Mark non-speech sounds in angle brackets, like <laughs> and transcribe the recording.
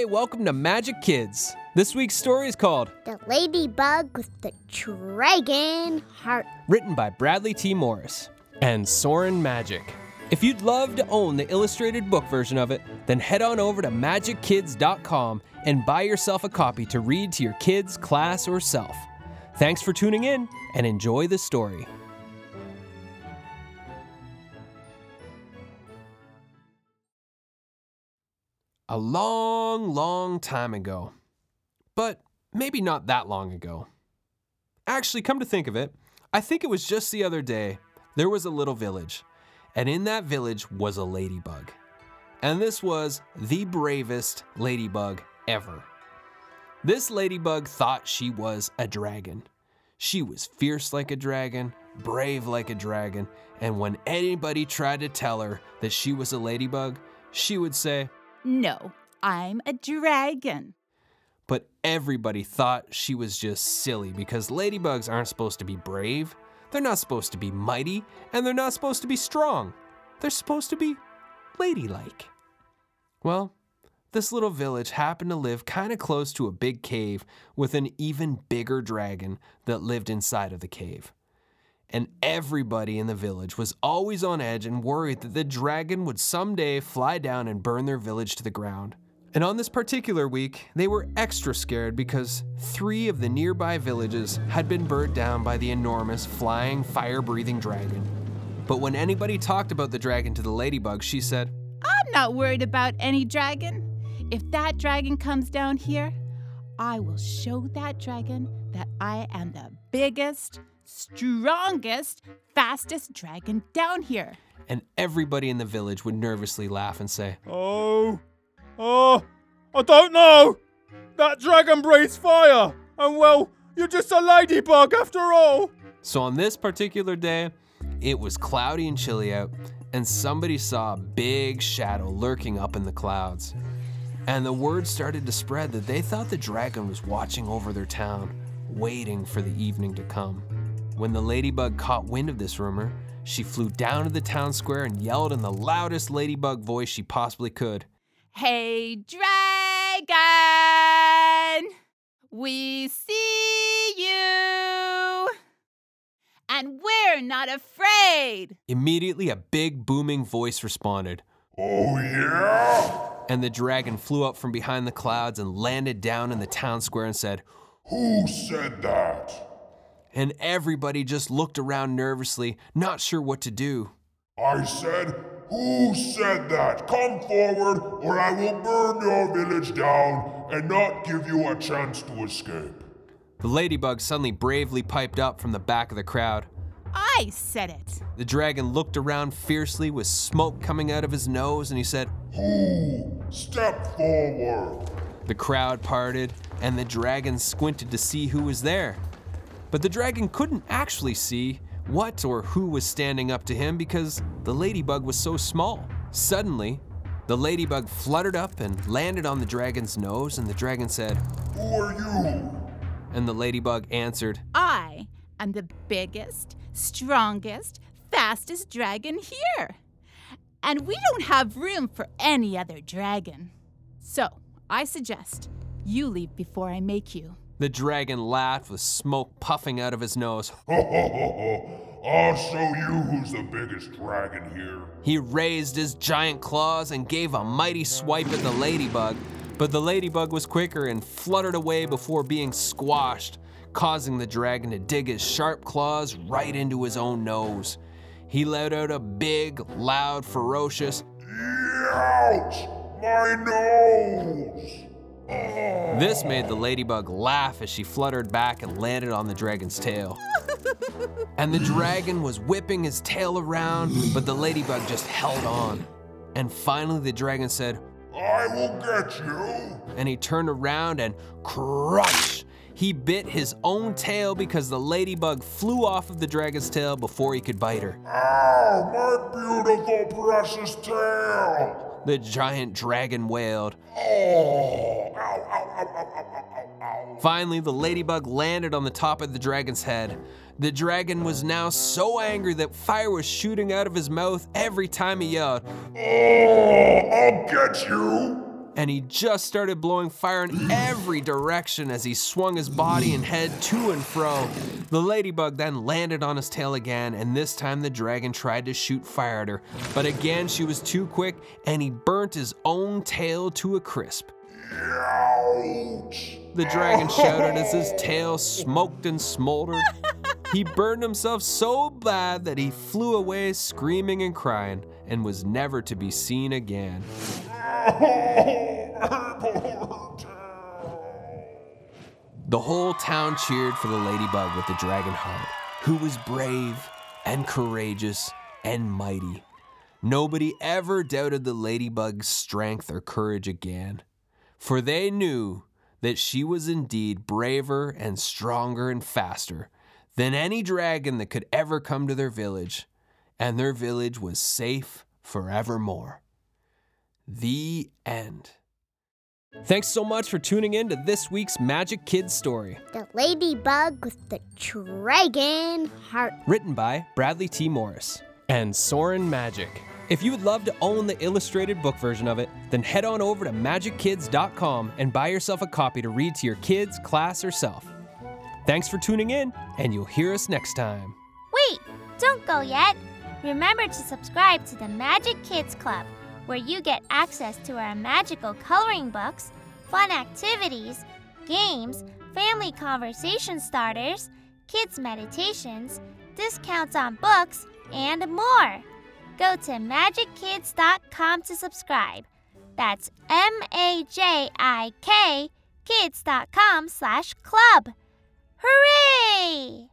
Hey, welcome to Majik Kids. This week's story is called The Ladybug with the Dragon Heart. Written by Bradley T. Morris and Soren Magic. If you'd love to own the illustrated book version of it, then head on over to majikkids.com and buy yourself a copy to read to your kids, class, or self. Thanks for tuning in and enjoy the story. A long, long time ago. But maybe not that long ago. Actually, come to think of it, I think it was just the other day. There was a little village, and in that village was a ladybug. And this was the bravest ladybug ever. This ladybug thought she was a dragon. She was fierce like a dragon, brave like a dragon, and when anybody tried to tell her that she was a ladybug, she would say, No, I'm a dragon. But everybody thought she was just silly because ladybugs aren't supposed to be brave, they're not supposed to be mighty, and they're not supposed to be strong. They're supposed to be ladylike. Well, this little village happened to live kind of close to a big cave with an even bigger dragon that lived inside of the cave. And everybody in the village was always on edge and worried that the dragon would someday fly down and burn their village to the ground. And on this particular week, they were extra scared because three of the nearby villages had been burnt down by the enormous flying, fire breathing dragon. But when anybody talked about the dragon to the ladybug, she said, I'm not worried about any dragon. If that dragon comes down here, I will show that dragon that I am the biggest, strongest, fastest dragon down here. and everybody in the village would nervously laugh and say, Oh, oh, I don't know. That dragon breathes fire, and well, you're just a ladybug after all. So on this particular day, it was cloudy and chilly out, and somebody saw a big shadow lurking up in the clouds. And the word started to spread that they thought the dragon was watching over their town, waiting for the evening to come. When the ladybug caught wind of this rumor, she flew down to the town square and yelled in the loudest ladybug voice she possibly could. Hey, dragon! We see you! And we're not afraid! Immediately, a big booming voice responded, Oh, yeah? and the dragon flew up from behind the clouds and landed down in the town square and said, Who said that? And everybody just looked around nervously, not sure what to do. I said, Who said that? Come forward, or I will burn your village down and not give you a chance to escape. The ladybug suddenly bravely piped up from the back of the crowd. I said it. The dragon looked around fiercely with smoke coming out of his nose and he said, Who? Step forward. The crowd parted and the dragon squinted to see who was there. But the dragon couldn't actually see what or who was standing up to him because the ladybug was so small. Suddenly, the ladybug fluttered up and landed on the dragon's nose, and the dragon said, Who are you? and the ladybug answered, I am the biggest, strongest, fastest dragon here. And we don't have room for any other dragon. So I suggest you leave before I make you. The dragon laughed with smoke puffing out of his nose. <laughs> I'll show you who's the biggest dragon here. He raised his giant claws and gave a mighty swipe at the ladybug, but the ladybug was quicker and fluttered away before being squashed, causing the dragon to dig his sharp claws right into his own nose. He let out a big, loud, ferocious, Ouch! My nose! This made the ladybug laugh as she fluttered back and landed on the dragon's tail. <laughs> and the dragon was whipping his tail around, but the ladybug just held on. And finally, the dragon said, I will get you! and he turned around and crunch! He bit his own tail because the ladybug flew off of the dragon's tail before he could bite her. Oh, my beautiful, precious tail! The giant dragon wailed. Finally, the ladybug landed on the top of the dragon's head. The dragon was now so angry that fire was shooting out of his mouth every time he yelled. Oh, I'll get you! And he just started blowing fire in every direction as he swung his body and head to and fro. The ladybug then landed on his tail again, and this time the dragon tried to shoot fire at her, but again she was too quick and he burnt his own tail to a crisp. Ouch! The dragon shouted as his tail smoked and smoldered. He burned himself so bad that he flew away screaming and crying and was never to be seen again. <laughs> The whole town cheered for the ladybug with the dragon heart, who was brave and courageous and mighty. Nobody ever doubted the ladybug's strength or courage again, for they knew that she was indeed braver and stronger and faster than any dragon that could ever come to their village, and their village was safe forevermore. The end. Thanks so much for tuning in to this week's Majik Kids story, The ladybug with the dragon heart. written by Bradley T. Morris and Soren Magic. If you would love to own the illustrated book version of it, then head on over to majikkids.com and buy yourself a copy to read to your kids, class, or self. Thanks for tuning in, and you'll hear us next time. Wait, don't go yet. Remember to subscribe to the Majik Kids Club, where you get access to our magical coloring books, fun activities, games, family conversation starters, kids' meditations, discounts on books, and more. Go to majikkids.com to subscribe. That's M A J I K kids.com slash club. Hooray!